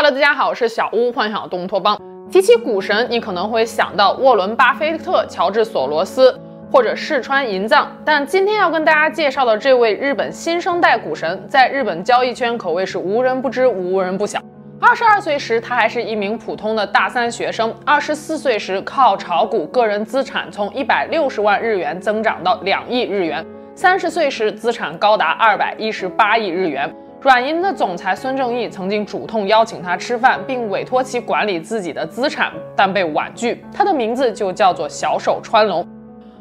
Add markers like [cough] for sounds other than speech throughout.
Hello，大家好，我是小屋幻想东托邦。提起股神，你可能会想到沃伦·巴菲特、乔治·索罗斯或者世川银藏，但今天要跟大家介绍的这位日本新生代股神，在日本交易圈可谓是无人不知、无人不晓。二十二岁时，他还是一名普通的大三学生；二十四岁时，靠炒股，个人资产从一百六十万日元增长到两亿日元；三十岁时，资产高达二百一十八亿日元。软银的总裁孙正义曾经主动邀请他吃饭，并委托其管理自己的资产，但被婉拒。他的名字就叫做小手川龙。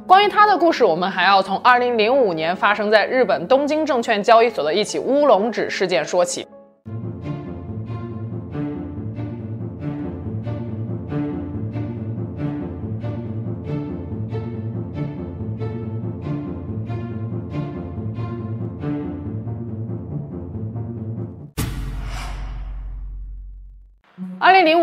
关于他的故事，我们还要从2005年发生在日本东京证券交易所的一起乌龙指事件说起。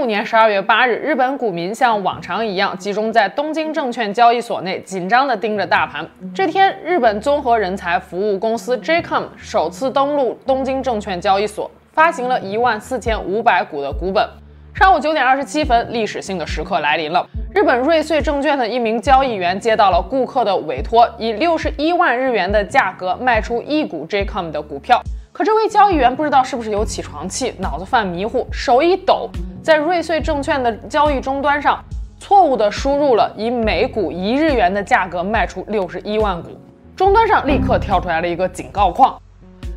五年十二月八日，日本股民像往常一样集中在东京证券交易所内，紧张地盯着大盘。这天，日本综合人才服务公司 JCOM 首次登陆东京证券交易所，发行了一万四千五百股的股本。上午九点二十七分，历史性的时刻来临了。日本瑞穗证券的一名交易员接到了顾客的委托，以六十一万日元的价格卖出一股 JCOM 的股票。可这位交易员不知道是不是有起床气，脑子犯迷糊，手一抖，在瑞穗证券的交易终端上错误地输入了以每股一日元的价格卖出六十一万股，终端上立刻跳出来了一个警告框。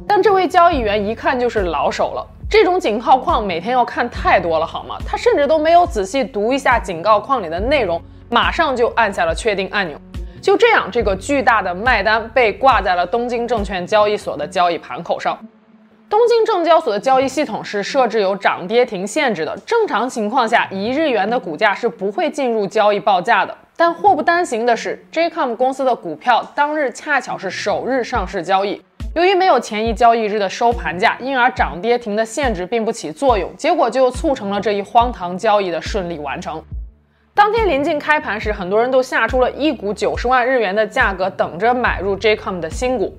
但这位交易员一看就是老手了，这种警告框每天要看太多了好吗？他甚至都没有仔细读一下警告框里的内容，马上就按下了确定按钮。就这样，这个巨大的卖单被挂在了东京证券交易所的交易盘口上。东京证交所的交易系统是设置有涨跌停限制的，正常情况下，一日元的股价是不会进入交易报价的。但祸不单行的是，JCOM 公司的股票当日恰巧是首日上市交易，由于没有前一交易日的收盘价，因而涨跌停的限制并不起作用，结果就促成了这一荒唐交易的顺利完成。当天临近开盘时，很多人都下出了一股九十万日元的价格，等着买入 JCOM 的新股。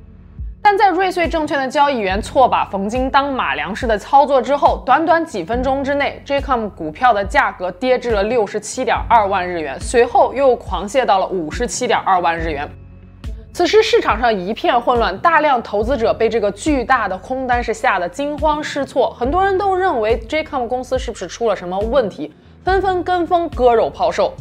但在瑞穗证券的交易员错把冯金当马良式的操作之后，短短几分钟之内，JCOM 股票的价格跌至了六十七点二万日元，随后又狂泻到了五十七点二万日元。此时市场上一片混乱，大量投资者被这个巨大的空单是吓得惊慌失措，很多人都认为 JCOM 公司是不是出了什么问题，纷纷跟风割肉抛售。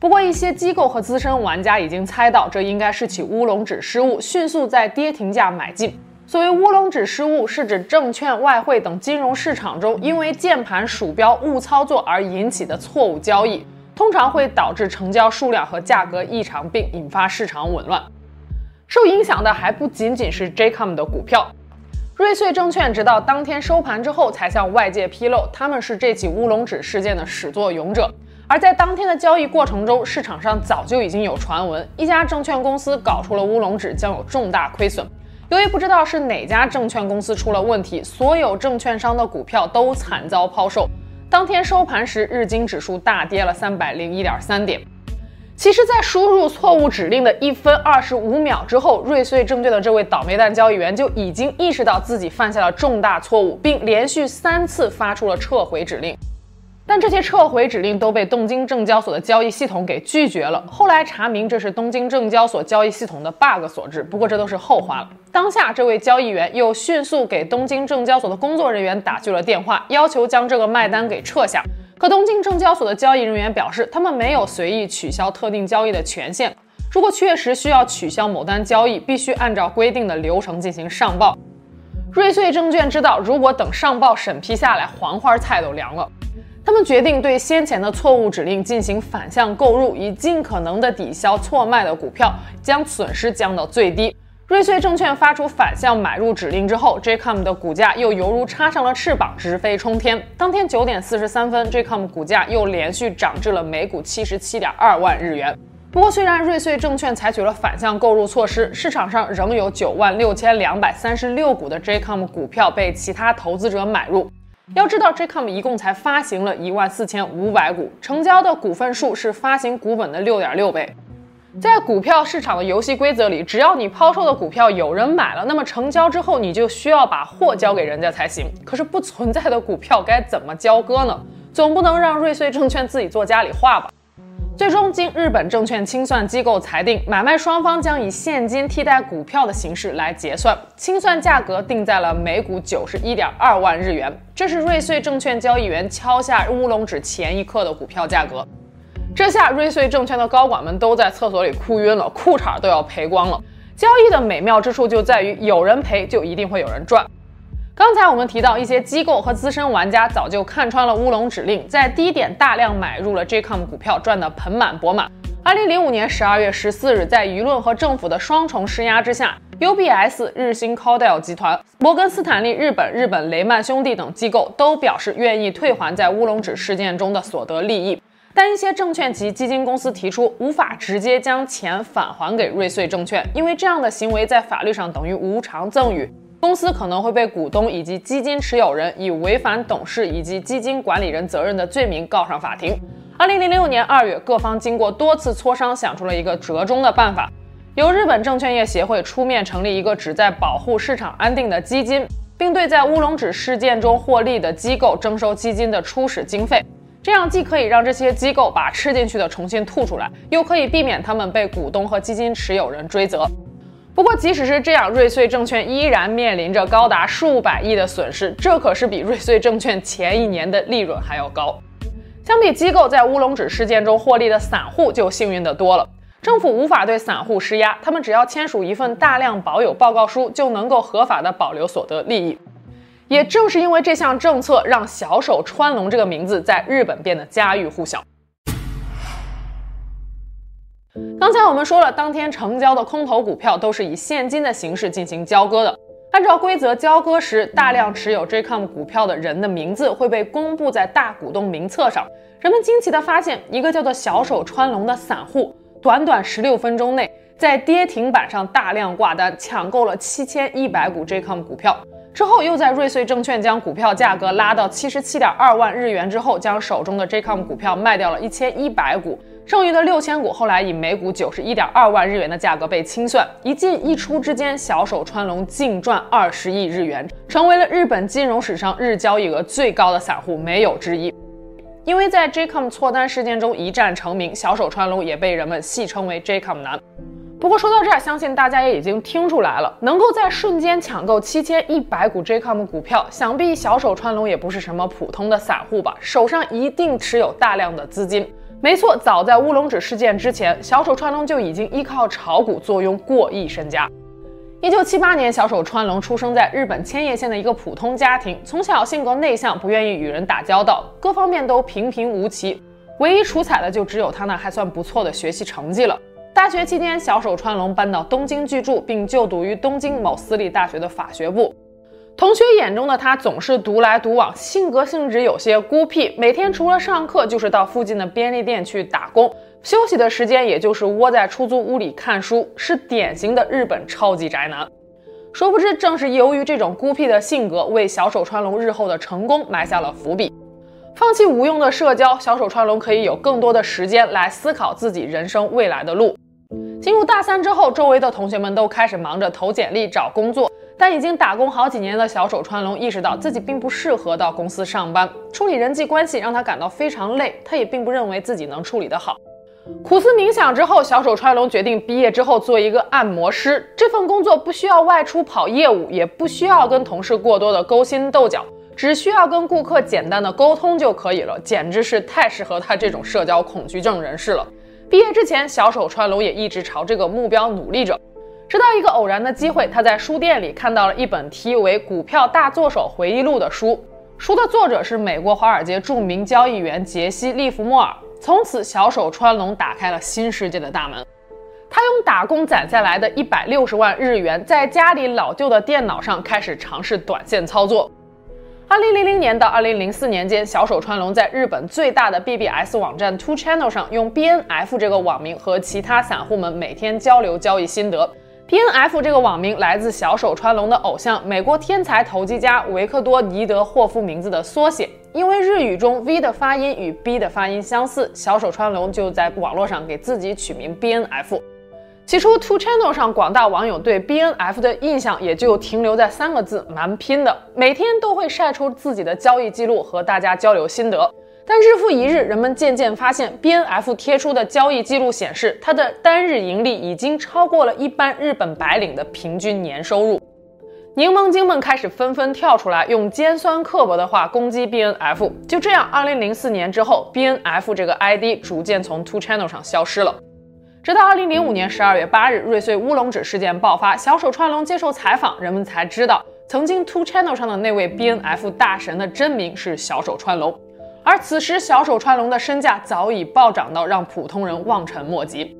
不过，一些机构和资深玩家已经猜到这应该是起乌龙指失误，迅速在跌停价买进。所谓乌龙指失误，是指证券、外汇等金融市场中因为键盘鼠标误操作而引起的错误交易，通常会导致成交数量和价格异常，并引发市场紊乱。受影响的还不仅仅是 JCOM 的股票，瑞穗证券直到当天收盘之后才向外界披露，他们是这起乌龙指事件的始作俑者。而在当天的交易过程中，市场上早就已经有传闻，一家证券公司搞出了乌龙指，将有重大亏损。由于不知道是哪家证券公司出了问题，所有证券商的股票都惨遭抛售。当天收盘时，日经指数大跌了三百零一点三点。其实，在输入错误指令的一分二十五秒之后，瑞穗证券的这位倒霉蛋交易员就已经意识到自己犯下了重大错误，并连续三次发出了撤回指令。但这些撤回指令都被东京证交所的交易系统给拒绝了。后来查明，这是东京证交所交易系统的 bug 所致。不过这都是后话了。当下，这位交易员又迅速给东京证交所的工作人员打去了电话，要求将这个卖单给撤下。可东京证交所的交易人员表示，他们没有随意取消特定交易的权限。如果确实需要取消某单交易，必须按照规定的流程进行上报。瑞穗证券知道，如果等上报审批下来，黄花菜都凉了。他们决定对先前的错误指令进行反向购入，以尽可能的抵消错卖的股票，将损失降到最低。瑞穗证券发出反向买入指令之后，JCOM 的股价又犹如插上了翅膀，直飞冲天。当天九点四十三分，JCOM 股价又连续涨至了每股七十七点二万日元。不过，虽然瑞穗证券采取了反向购入措施，市场上仍有九万六千两百三十六股的 JCOM 股票被其他投资者买入。要知道，JCOM 一共才发行了一万四千五百股，成交的股份数是发行股本的六点六倍。在股票市场的游戏规则里，只要你抛售的股票有人买了，那么成交之后你就需要把货交给人家才行。可是不存在的股票该怎么交割呢？总不能让瑞穗证券自己做家里话吧？最终，经日本证券清算机构裁定，买卖双方将以现金替代股票的形式来结算，清算价格定在了每股九十一点二万日元，这是瑞穗证券交易员敲下乌龙指前一刻的股票价格。这下瑞穗证券的高管们都在厕所里哭晕了，裤衩都要赔光了。交易的美妙之处就在于有人赔，就一定会有人赚。刚才我们提到，一些机构和资深玩家早就看穿了乌龙指令，在低点大量买入了 JCOM 股票，赚得盆满钵满。二零零五年十二月十四日，在舆论和政府的双重施压之下，UBS、日兴 Cordell 集团、摩根斯坦利日本、日本雷曼兄弟等机构都表示愿意退还在乌龙指事件中的所得利益。但一些证券及基金公司提出无法直接将钱返还给瑞穗证券，因为这样的行为在法律上等于无偿赠与，公司可能会被股东以及基金持有人以违反董事以及基金管理人责任的罪名告上法庭。二零零六年二月，各方经过多次磋商，想出了一个折中的办法，由日本证券业协会出面成立一个旨在保护市场安定的基金，并对在乌龙指事件中获利的机构征收基金的初始经费。这样既可以让这些机构把吃进去的重新吐出来，又可以避免他们被股东和基金持有人追责。不过，即使是这样，瑞穗证券依然面临着高达数百亿的损失，这可是比瑞穗证券前一年的利润还要高。相比机构在乌龙指事件中获利的散户就幸运的多了。政府无法对散户施压，他们只要签署一份大量保有报告书，就能够合法的保留所得利益。也正是因为这项政策，让小手川龙这个名字在日本变得家喻户晓。刚才我们说了，当天成交的空头股票都是以现金的形式进行交割的。按照规则，交割时大量持有 JCOM 股票的人的名字会被公布在大股东名册上。人们惊奇地发现，一个叫做小手川龙的散户，短短十六分钟内在跌停板上大量挂单，抢购了七千一百股 JCOM 股票。之后又在瑞穗证券将股票价格拉到七十七点二万日元之后，将手中的 JCOM 股票卖掉了一千一百股，剩余的六千股后来以每股九十一点二万日元的价格被清算，一进一出之间，小手川龙净赚二十亿日元，成为了日本金融史上日交易额最高的散户，没有之一。因为在 JCOM 错单事件中一战成名，小手川龙也被人们戏称为 JCOM 男。不过说到这儿，相信大家也已经听出来了，能够在瞬间抢购七千一百股 JCOM 股票，想必小手川龙也不是什么普通的散户吧？手上一定持有大量的资金。没错，早在乌龙指事件之前，小手川龙就已经依靠炒股坐拥过亿身家。一九七八年，小手川龙出生在日本千叶县的一个普通家庭，从小性格内向，不愿意与人打交道，各方面都平平无奇，唯一出彩的就只有他那还算不错的学习成绩了。大学期间，小手川龙搬到东京居住，并就读于东京某私立大学的法学部。同学眼中的他总是独来独往，性格性质有些孤僻，每天除了上课，就是到附近的便利店去打工，休息的时间也就是窝在出租屋里看书，是典型的日本超级宅男。殊不知，正是由于这种孤僻的性格，为小手川龙日后的成功埋下了伏笔。放弃无用的社交，小手川龙可以有更多的时间来思考自己人生未来的路。进入大三之后，周围的同学们都开始忙着投简历找工作，但已经打工好几年的小手川龙意识到自己并不适合到公司上班，处理人际关系让他感到非常累，他也并不认为自己能处理得好。苦思冥想之后，小手川龙决定毕业之后做一个按摩师。这份工作不需要外出跑业务，也不需要跟同事过多的勾心斗角，只需要跟顾客简单的沟通就可以了，简直是太适合他这种社交恐惧症人士了。毕业之前，小手川龙也一直朝这个目标努力着。直到一个偶然的机会，他在书店里看到了一本题为《股票大作手回忆录》的书。书的作者是美国华尔街著名交易员杰西·利弗莫尔。从此，小手川龙打开了新世界的大门。他用打工攒下来的一百六十万日元，在家里老旧的电脑上开始尝试短线操作。二零零零年到二零零四年间，小手川龙在日本最大的 BBS 网站 Two Channel 上用 BNF 这个网名和其他散户们每天交流交易心得。BNF 这个网名来自小手川龙的偶像，美国天才投机家维克多·尼德霍夫名字的缩写。因为日语中 V 的发音与 B 的发音相似，小手川龙就在网络上给自己取名 BNF。起初，Two Channel 上广大网友对 BNF 的印象也就停留在三个字：蛮拼的。每天都会晒出自己的交易记录和大家交流心得。但日复一日，人们渐渐发现，BNF 贴出的交易记录显示，他的单日盈利已经超过了一般日本白领的平均年收入。柠檬精们开始纷纷跳出来，用尖酸刻薄的话攻击 BNF。就这样，2004年之后，BNF 这个 ID 逐渐从 Two Channel 上消失了。直到2005年12月8日，瑞穗乌龙指事件爆发，小手川龙接受采访，人们才知道，曾经 Two Channel 上的那位 BNF 大神的真名是小手川龙。而此时，小手川龙的身价早已暴涨到让普通人望尘莫及。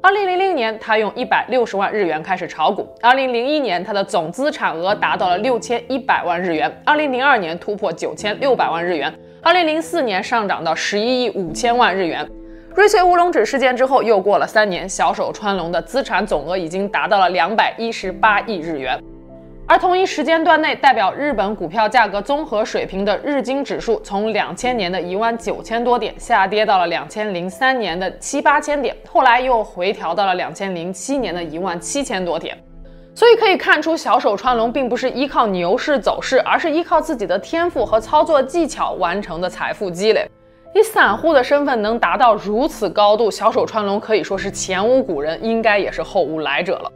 二零零零年，他用一百六十万日元开始炒股；二零零一年，他的总资产额达到了六千一百万日元；二零零二年突破九千六百万日元；二零零四年上涨到十一亿五千万日元。瑞穗乌龙指事件之后，又过了三年，小手川龙的资产总额已经达到了两百一十八亿日元。而同一时间段内，代表日本股票价格综合水平的日经指数，从两千年的一万九千多点下跌到了两千零三年的七八千点，后来又回调到了两千零七年的一万七千多点。所以可以看出，小手川龙并不是依靠牛市走势，而是依靠自己的天赋和操作技巧完成的财富积累。以散户的身份能达到如此高度，小手川龙可以说是前无古人，应该也是后无来者了。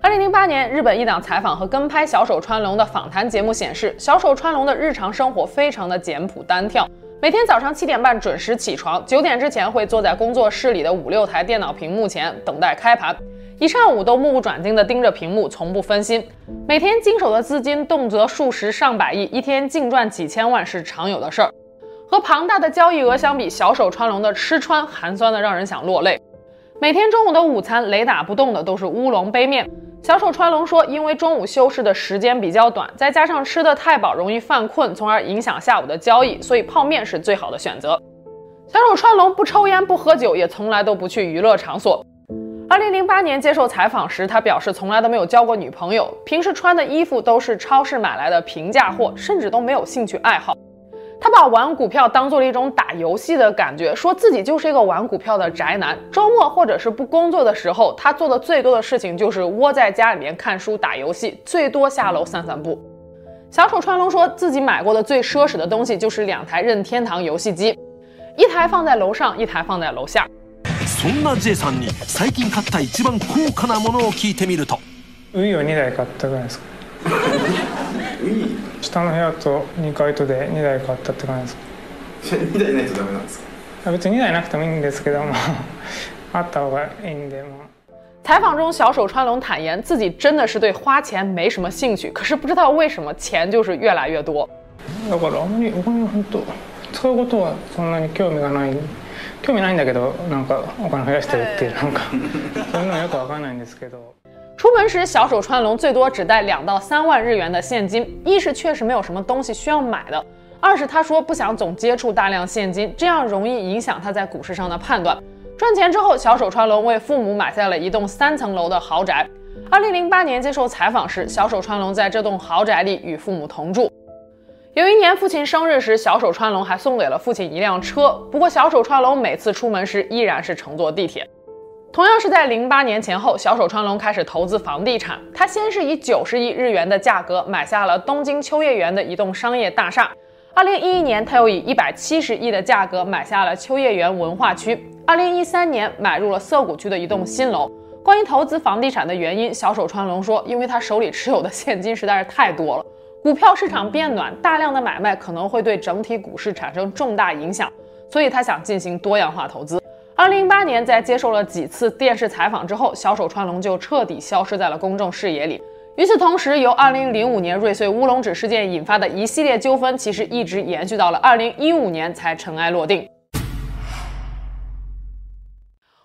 二零零八年，日本一档采访和跟拍小手川龙的访谈节目显示，小手川龙的日常生活非常的简朴单调。每天早上七点半准时起床，九点之前会坐在工作室里的五六台电脑屏幕前等待开盘，一上午都目不转睛地盯着屏幕，从不分心。每天经手的资金动辄数十上百亿，一天净赚几千万是常有的事儿。和庞大的交易额相比，小手川龙的吃穿寒酸的让人想落泪。每天中午的午餐雷打不动的都是乌龙杯面。小手川龙说，因为中午休市的时间比较短，再加上吃得太饱容易犯困，从而影响下午的交易，所以泡面是最好的选择。小手川龙不抽烟不喝酒，也从来都不去娱乐场所。二零零八年接受采访时，他表示从来都没有交过女朋友，平时穿的衣服都是超市买来的平价货，甚至都没有兴趣爱好。他把玩股票当做了一种打游戏的感觉，说自己就是一个玩股票的宅男。周末或者是不工作的时候，他做的最多的事情就是窝在家里面看书、打游戏，最多下楼散散步。小手川龙说自己买过的最奢侈的东西就是两台任天堂游戏机，一台放在楼上，一台放在楼下。そんな J さんに最近买った一番高価なものを闻いてみると。Wii を2台买ったぐらいですか。 下の部屋と2阶とで2台买ったって感じです。[laughs] 2台ないとダメなんですか？别に2台なくてもいいんですけども。[laughs] あった方がいいんでまあ采访中，小手川龙坦言自己真的是对花钱没什么兴趣，可是不知道为什么钱就是越来越多。だからあんまりお金本当使うことはそんなに兴味がない。兴味ないんだけどなんかお金増やしてるっていうなんか [laughs] そういうのはよくわかんないんですけど。出门时，小手川龙最多只带两到三万日元的现金。一是确实没有什么东西需要买的，二是他说不想总接触大量现金，这样容易影响他在股市上的判断。赚钱之后，小手川龙为父母买下了一栋三层楼的豪宅。二零零八年接受采访时，小手川龙在这栋豪宅里与父母同住。有一年父亲生日时，小手川龙还送给了父亲一辆车。不过，小手川龙每次出门时依然是乘坐地铁。同样是在零八年前后，小手川龙开始投资房地产。他先是以九十亿日元的价格买下了东京秋叶原的一栋商业大厦。二零一一年，他又以一百七十亿的价格买下了秋叶原文化区。二零一三年，买入了涩谷区的一栋新楼。关于投资房地产的原因，小手川龙说，因为他手里持有的现金实在是太多了。股票市场变暖，大量的买卖可能会对整体股市产生重大影响，所以他想进行多样化投资。二零零八年，在接受了几次电视采访之后，小手川龙就彻底消失在了公众视野里。与此同时，由二零零五年瑞穗乌龙指事件引发的一系列纠纷，其实一直延续到了二零一五年才尘埃落定。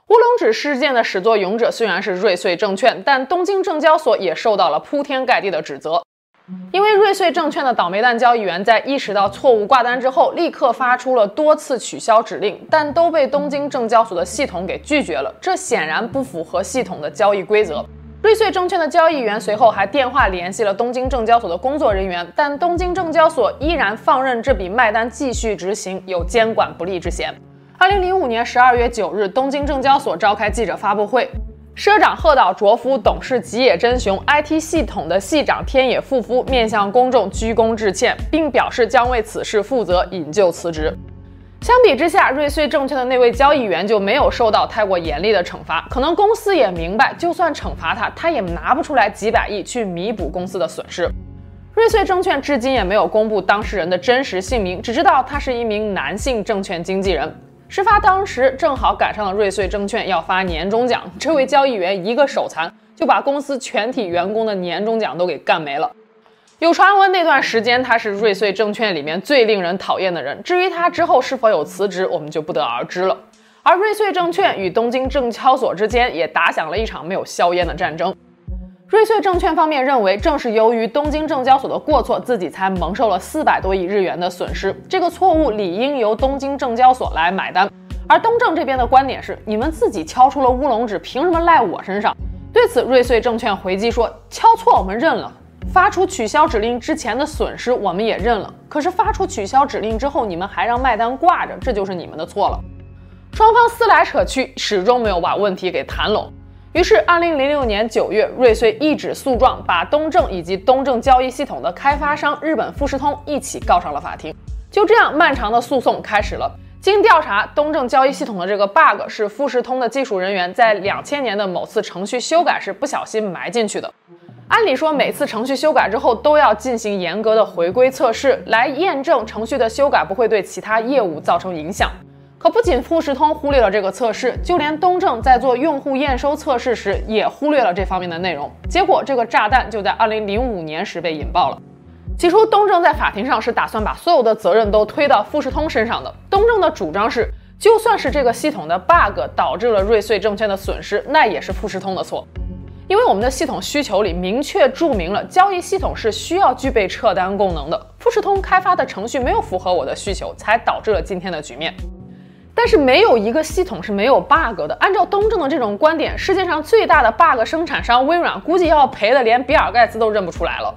乌龙指事件的始作俑者虽然是瑞穗证券，但东京证交所也受到了铺天盖地的指责。因为瑞穗证券的倒霉蛋交易员在意识到错误挂单之后，立刻发出了多次取消指令，但都被东京证交所的系统给拒绝了。这显然不符合系统的交易规则。瑞穗证券的交易员随后还电话联系了东京证交所的工作人员，但东京证交所依然放任这笔卖单继续执行，有监管不力之嫌。二零零五年十二月九日，东京证交所召开记者发布会，社长鹤岛卓夫、董事吉野真雄、IT 系统的系长天野富夫面向公众鞠躬致歉，并表示将为此事负责，引咎辞职。相比之下，瑞穗证券的那位交易员就没有受到太过严厉的惩罚。可能公司也明白，就算惩罚他，他也拿不出来几百亿去弥补公司的损失。瑞穗证券至今也没有公布当事人的真实姓名，只知道他是一名男性证券经纪人。事发当时正好赶上了瑞穗证券要发年终奖，这位交易员一个手残就把公司全体员工的年终奖都给干没了。有传闻那段时间他是瑞穗证券里面最令人讨厌的人。至于他之后是否有辞职，我们就不得而知了。而瑞穗证券与东京证交所之间也打响了一场没有硝烟的战争。瑞穗证券方面认为，正是由于东京证交所的过错，自己才蒙受了四百多亿日元的损失。这个错误理应由东京证交所来买单。而东证这边的观点是，你们自己敲出了乌龙指，凭什么赖我身上？对此，瑞穗证券回击说：敲错我们认了。发出取消指令之前的损失我们也认了，可是发出取消指令之后，你们还让卖单挂着，这就是你们的错了。双方撕来扯去，始终没有把问题给谈拢。于是，二零零六年九月，瑞穗一纸诉状把东证以及东证交易系统的开发商日本富士通一起告上了法庭。就这样，漫长的诉讼开始了。经调查，东证交易系统的这个 bug 是富士通的技术人员在两千年的某次程序修改时不小心埋进去的。按理说，每次程序修改之后都要进行严格的回归测试，来验证程序的修改不会对其他业务造成影响。可不仅富士通忽略了这个测试，就连东证在做用户验收测试时也忽略了这方面的内容。结果，这个炸弹就在2005年时被引爆了。起初，东证在法庭上是打算把所有的责任都推到富士通身上的。东证的主张是，就算是这个系统的 bug 导致了瑞穗证券的损失，那也是富士通的错。因为我们的系统需求里明确注明了，交易系统是需要具备撤单功能的。富士通开发的程序没有符合我的需求，才导致了今天的局面。但是没有一个系统是没有 bug 的。按照东证的这种观点，世界上最大的 bug 生产商微软估计要赔的连比尔盖茨都认不出来了。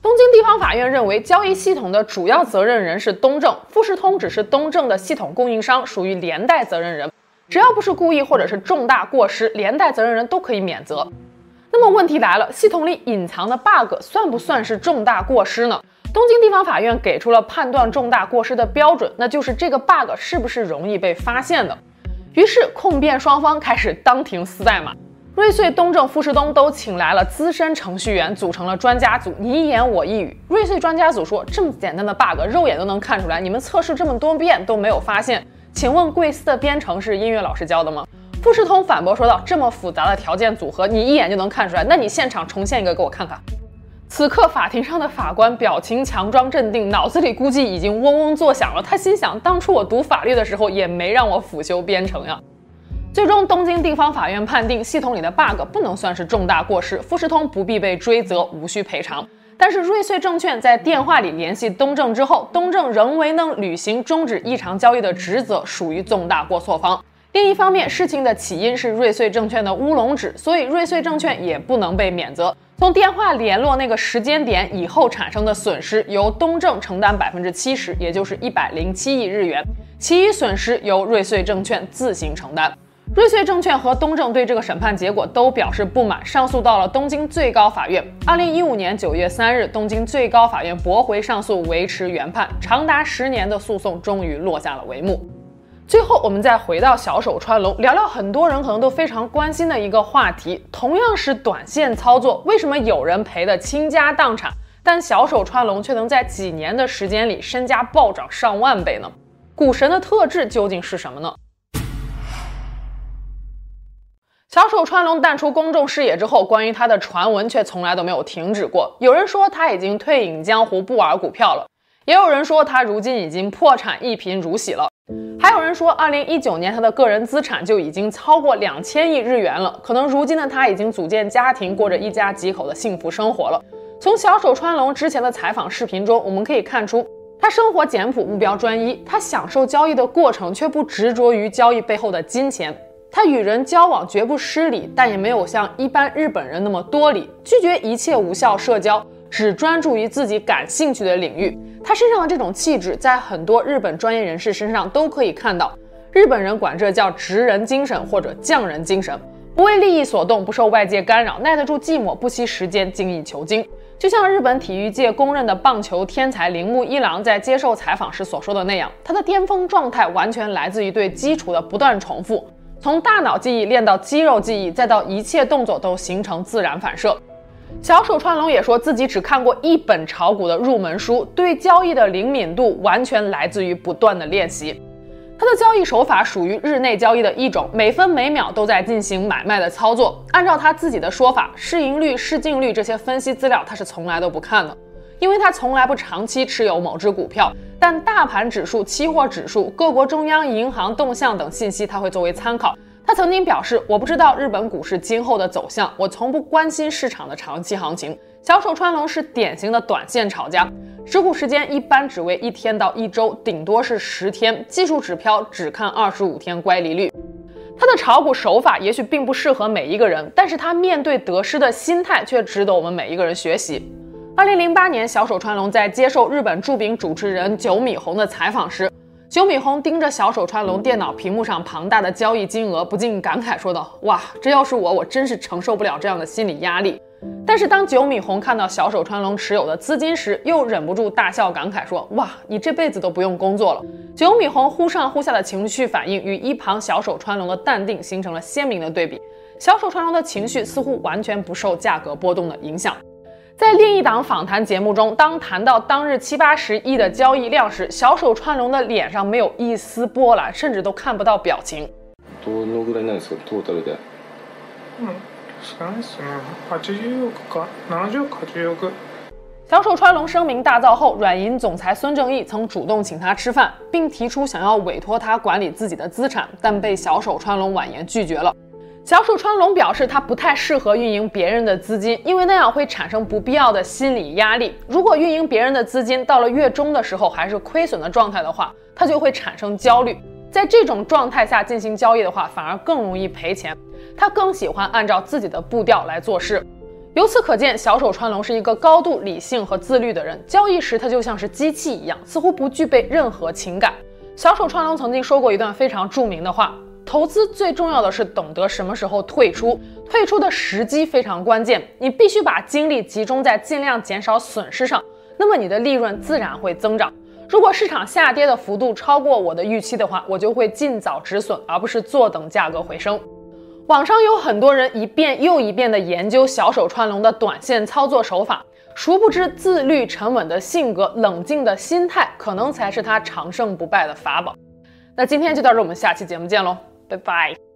东京地方法院认为，交易系统的主要责任人是东证，富士通只是东证的系统供应商，属于连带责任人。只要不是故意或者是重大过失，连带责任人都可以免责。那么问题来了，系统里隐藏的 bug 算不算是重大过失呢？东京地方法院给出了判断重大过失的标准，那就是这个 bug 是不是容易被发现的。于是控辩双方开始当庭撕代码，瑞穗、东证、富士通都请来了资深程序员，组成了专家组，你一言我一语。瑞穗专家组说，这么简单的 bug，肉眼都能看出来，你们测试这么多遍都没有发现，请问贵司的编程是音乐老师教的吗？富士通反驳说道：“这么复杂的条件组合，你一眼就能看出来？那你现场重现一个给我看看。”此刻，法庭上的法官表情强装镇定，脑子里估计已经嗡嗡作响了。他心想：当初我读法律的时候，也没让我辅修编程呀。最终，东京地方法院判定系统里的 bug 不能算是重大过失，富士通不必被追责，无需赔偿。但是，瑞穗证券在电话里联系东证之后，东证仍未能履行终止异常交易的职责，属于重大过错方。另一方面，事情的起因是瑞穗证券的乌龙指，所以瑞穗证券也不能被免责。从电话联络那个时间点以后产生的损失，由东证承担百分之七十，也就是一百零七亿日元，其余损失由瑞穗证券自行承担。瑞穗证券和东证对这个审判结果都表示不满，上诉到了东京最高法院。二零一五年九月三日，东京最高法院驳回上诉，维持原判，长达十年的诉讼终于落下了帷幕。最后，我们再回到小手川龙，聊聊很多人可能都非常关心的一个话题：同样是短线操作，为什么有人赔得倾家荡产，但小手川龙却能在几年的时间里身家暴涨上万倍呢？股神的特质究竟是什么呢？小手川龙淡出公众视野之后，关于他的传闻却从来都没有停止过。有人说他已经退隐江湖，不玩股票了。也有人说他如今已经破产一贫如洗了，还有人说，二零一九年他的个人资产就已经超过两千亿日元了。可能如今的他已经组建家庭，过着一家几口的幸福生活了。从小手川龙之前的采访视频中，我们可以看出，他生活简朴，目标专一，他享受交易的过程，却不执着于交易背后的金钱。他与人交往绝不失礼，但也没有像一般日本人那么多礼，拒绝一切无效社交，只专注于自己感兴趣的领域。他身上的这种气质，在很多日本专业人士身上都可以看到。日本人管这叫职人精神或者匠人精神，不为利益所动，不受外界干扰，耐得住寂寞，不惜时间，精益求精。就像日本体育界公认的棒球天才铃木一郎在接受采访时所说的那样，他的巅峰状态完全来自于对基础的不断重复，从大脑记忆练到肌肉记忆，再到一切动作都形成自然反射。小手川龙也说自己只看过一本炒股的入门书，对交易的灵敏度完全来自于不断的练习。他的交易手法属于日内交易的一种，每分每秒都在进行买卖的操作。按照他自己的说法，市盈率、市净率这些分析资料他是从来都不看的，因为他从来不长期持有某只股票。但大盘指数、期货指数、各国中央银行动向等信息他会作为参考。他曾经表示：“我不知道日本股市今后的走向，我从不关心市场的长期行情。”小手川龙是典型的短线炒家，持股时间一般只为一天到一周，顶多是十天，技术指标只看二十五天乖离率。他的炒股手法也许并不适合每一个人，但是他面对得失的心态却值得我们每一个人学习。二零零八年，小手川龙在接受日本著名主持人久米宏的采访时。久米红盯着小手川龙电脑屏幕上庞大的交易金额，不禁感慨说道：“哇，这要是我，我真是承受不了这样的心理压力。”但是当九米红看到小手川龙持有的资金时，又忍不住大笑感慨说：“哇，你这辈子都不用工作了。”九米红忽上忽下的情绪反应与一旁小手川龙的淡定形成了鲜明的对比。小手川龙的情绪似乎完全不受价格波动的影响。在另一档访谈节目中，当谈到当日七八十亿的交易量时，小手川龙的脸上没有一丝波澜，甚至都看不到表情。多少ぐらいなんですか？トータルで。嗯，少ないですね。八十亿か、七十亿、八十亿。小手川龙声名大噪后，软银总裁孙正义曾主动请他吃饭，并提出想要委托他管理自己的资产，但被小手川龙婉言拒绝了。 小手川龙表示，他不太适合运营别人的资金，因为那样会产生不必要的心理压力。如果运营别人的资金到了月中的时候还是亏损的状态的话，他就会产生焦虑。在这种状态下进行交易的话，反而更容易赔钱。他更喜欢按照自己的步调来做事。由此可见，小手川龙是一个高度理性和自律的人。交易时，他就像是机器一样，似乎不具备任何情感。小手川龙曾经说过一段非常著名的话。投资最重要的是懂得什么时候退出，退出的时机非常关键。你必须把精力集中在尽量减少损失上，那么你的利润自然会增长。如果市场下跌的幅度超过我的预期的话，我就会尽早止损，而不是坐等价格回升。网上有很多人一遍又一遍地研究小手川龙的短线操作手法，殊不知自律沉稳的性格、冷静的心态，可能才是他长胜不败的法宝。那今天就到这，我们下期节目见喽。Bye-bye.